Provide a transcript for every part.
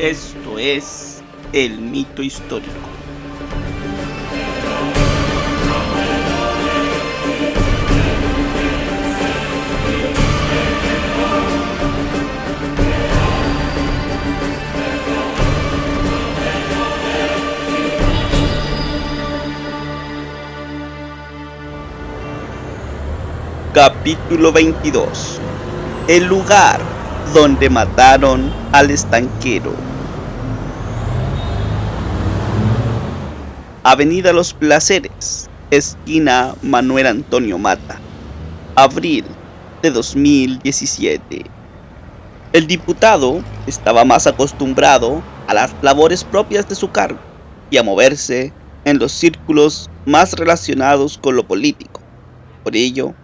Esto es el mito histórico. Capítulo 22 El lugar donde mataron al estanquero. Avenida Los Placeres, esquina Manuel Antonio Mata, abril de 2017. El diputado estaba más acostumbrado a las labores propias de su cargo y a moverse en los círculos más relacionados con lo político. Por ello,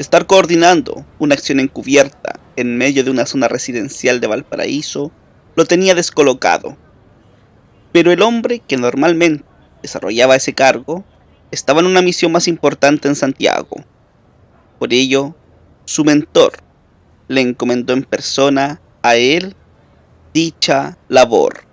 estar coordinando una acción encubierta en medio de una zona residencial de Valparaíso lo tenía descolocado. Pero el hombre que normalmente desarrollaba ese cargo estaba en una misión más importante en Santiago. Por ello, su mentor le encomendó en persona a él dicha labor.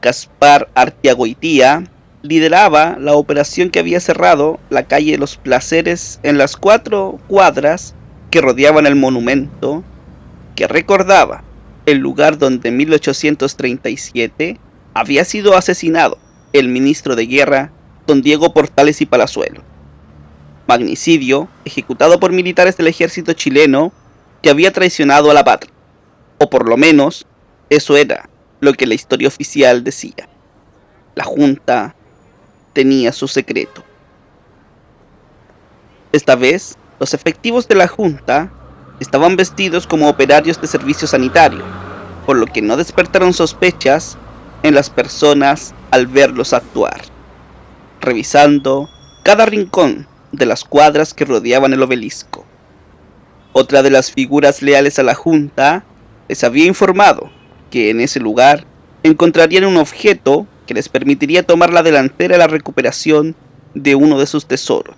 Gaspar Artiagoitía lideraba la operación que había cerrado la calle de los Placeres en las cuatro cuadras que rodeaban el monumento, que recordaba el lugar donde en 1837 había sido asesinado el ministro de guerra don Diego Portales y Palazuelo. Magnicidio ejecutado por militares del ejército chileno que había traicionado a la patria, o por lo menos eso era lo que la historia oficial decía. La Junta tenía su secreto. Esta vez, los efectivos de la Junta estaban vestidos como operarios de servicio sanitario, por lo que no despertaron sospechas en las personas al verlos actuar, revisando cada rincón de las cuadras que rodeaban el obelisco. Otra de las figuras leales a la Junta les había informado que en ese lugar encontrarían un objeto que les permitiría tomar la delantera en la recuperación de uno de sus tesoros,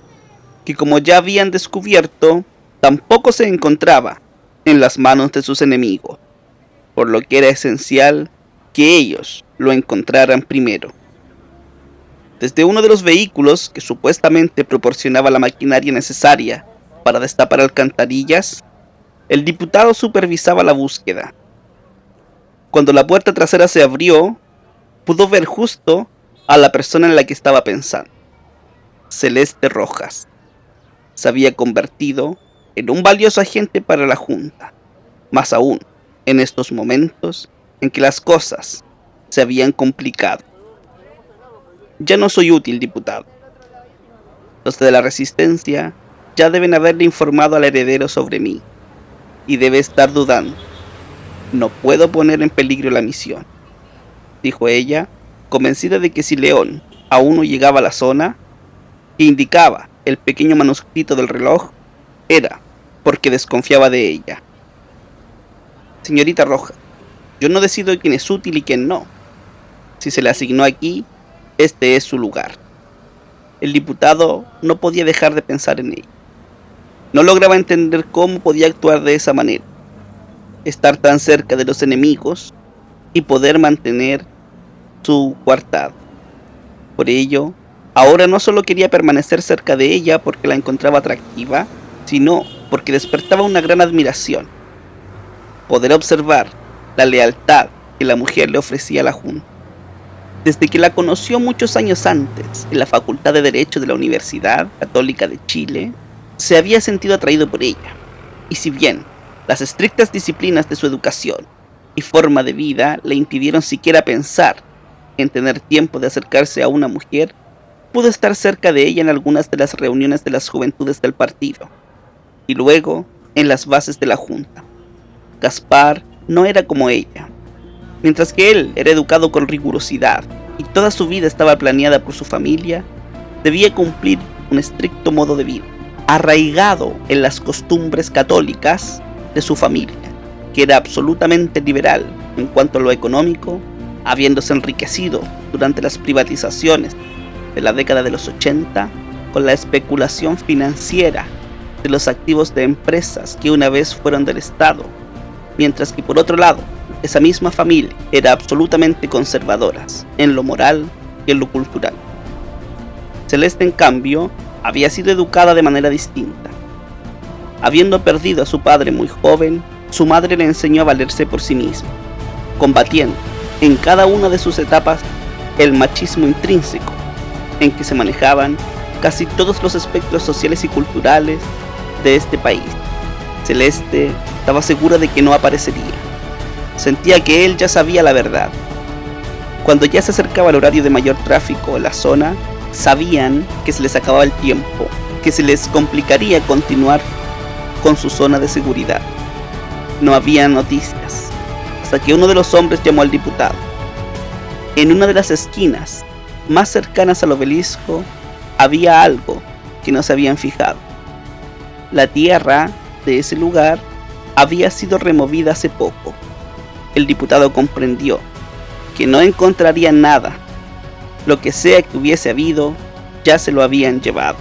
que como ya habían descubierto, tampoco se encontraba en las manos de sus enemigos, por lo que era esencial que ellos lo encontraran primero. Desde uno de los vehículos que supuestamente proporcionaba la maquinaria necesaria para destapar alcantarillas, el diputado supervisaba la búsqueda. Cuando la puerta trasera se abrió, pudo ver justo a la persona en la que estaba pensando. Celeste Rojas. Se había convertido en un valioso agente para la Junta, más aún en estos momentos en que las cosas se habían complicado. Ya no soy útil, diputado. Los de la Resistencia ya deben haberle informado al heredero sobre mí, y debe estar dudando. No puedo poner en peligro la misión dijo ella, convencida de que si León aún no llegaba a la zona, que indicaba el pequeño manuscrito del reloj, era porque desconfiaba de ella. Señorita Roja, yo no decido quién es útil y quién no. Si se le asignó aquí, este es su lugar. El diputado no podía dejar de pensar en ella. No lograba entender cómo podía actuar de esa manera. Estar tan cerca de los enemigos y poder mantener su cuartado. Por ello, ahora no solo quería permanecer cerca de ella porque la encontraba atractiva, sino porque despertaba una gran admiración. Poder observar la lealtad que la mujer le ofrecía a la Junta. Desde que la conoció muchos años antes en la Facultad de Derecho de la Universidad Católica de Chile, se había sentido atraído por ella. Y si bien las estrictas disciplinas de su educación y forma de vida le impidieron siquiera pensar en tener tiempo de acercarse a una mujer, pudo estar cerca de ella en algunas de las reuniones de las juventudes del partido, y luego en las bases de la Junta. Gaspar no era como ella. Mientras que él era educado con rigurosidad y toda su vida estaba planeada por su familia, debía cumplir un estricto modo de vida, arraigado en las costumbres católicas de su familia, que era absolutamente liberal en cuanto a lo económico habiéndose enriquecido durante las privatizaciones de la década de los 80 con la especulación financiera de los activos de empresas que una vez fueron del Estado, mientras que por otro lado esa misma familia era absolutamente conservadora en lo moral y en lo cultural. Celeste, en cambio, había sido educada de manera distinta. Habiendo perdido a su padre muy joven, su madre le enseñó a valerse por sí misma, combatiendo en cada una de sus etapas el machismo intrínseco en que se manejaban casi todos los aspectos sociales y culturales de este país. Celeste estaba segura de que no aparecería. Sentía que él ya sabía la verdad. Cuando ya se acercaba el horario de mayor tráfico en la zona, sabían que se les acababa el tiempo, que se les complicaría continuar con su zona de seguridad. No había noticias, hasta que uno de los hombres llamó al diputado. En una de las esquinas más cercanas al obelisco había algo que no se habían fijado. La tierra de ese lugar había sido removida hace poco. El diputado comprendió que no encontraría nada. Lo que sea que hubiese habido, ya se lo habían llevado.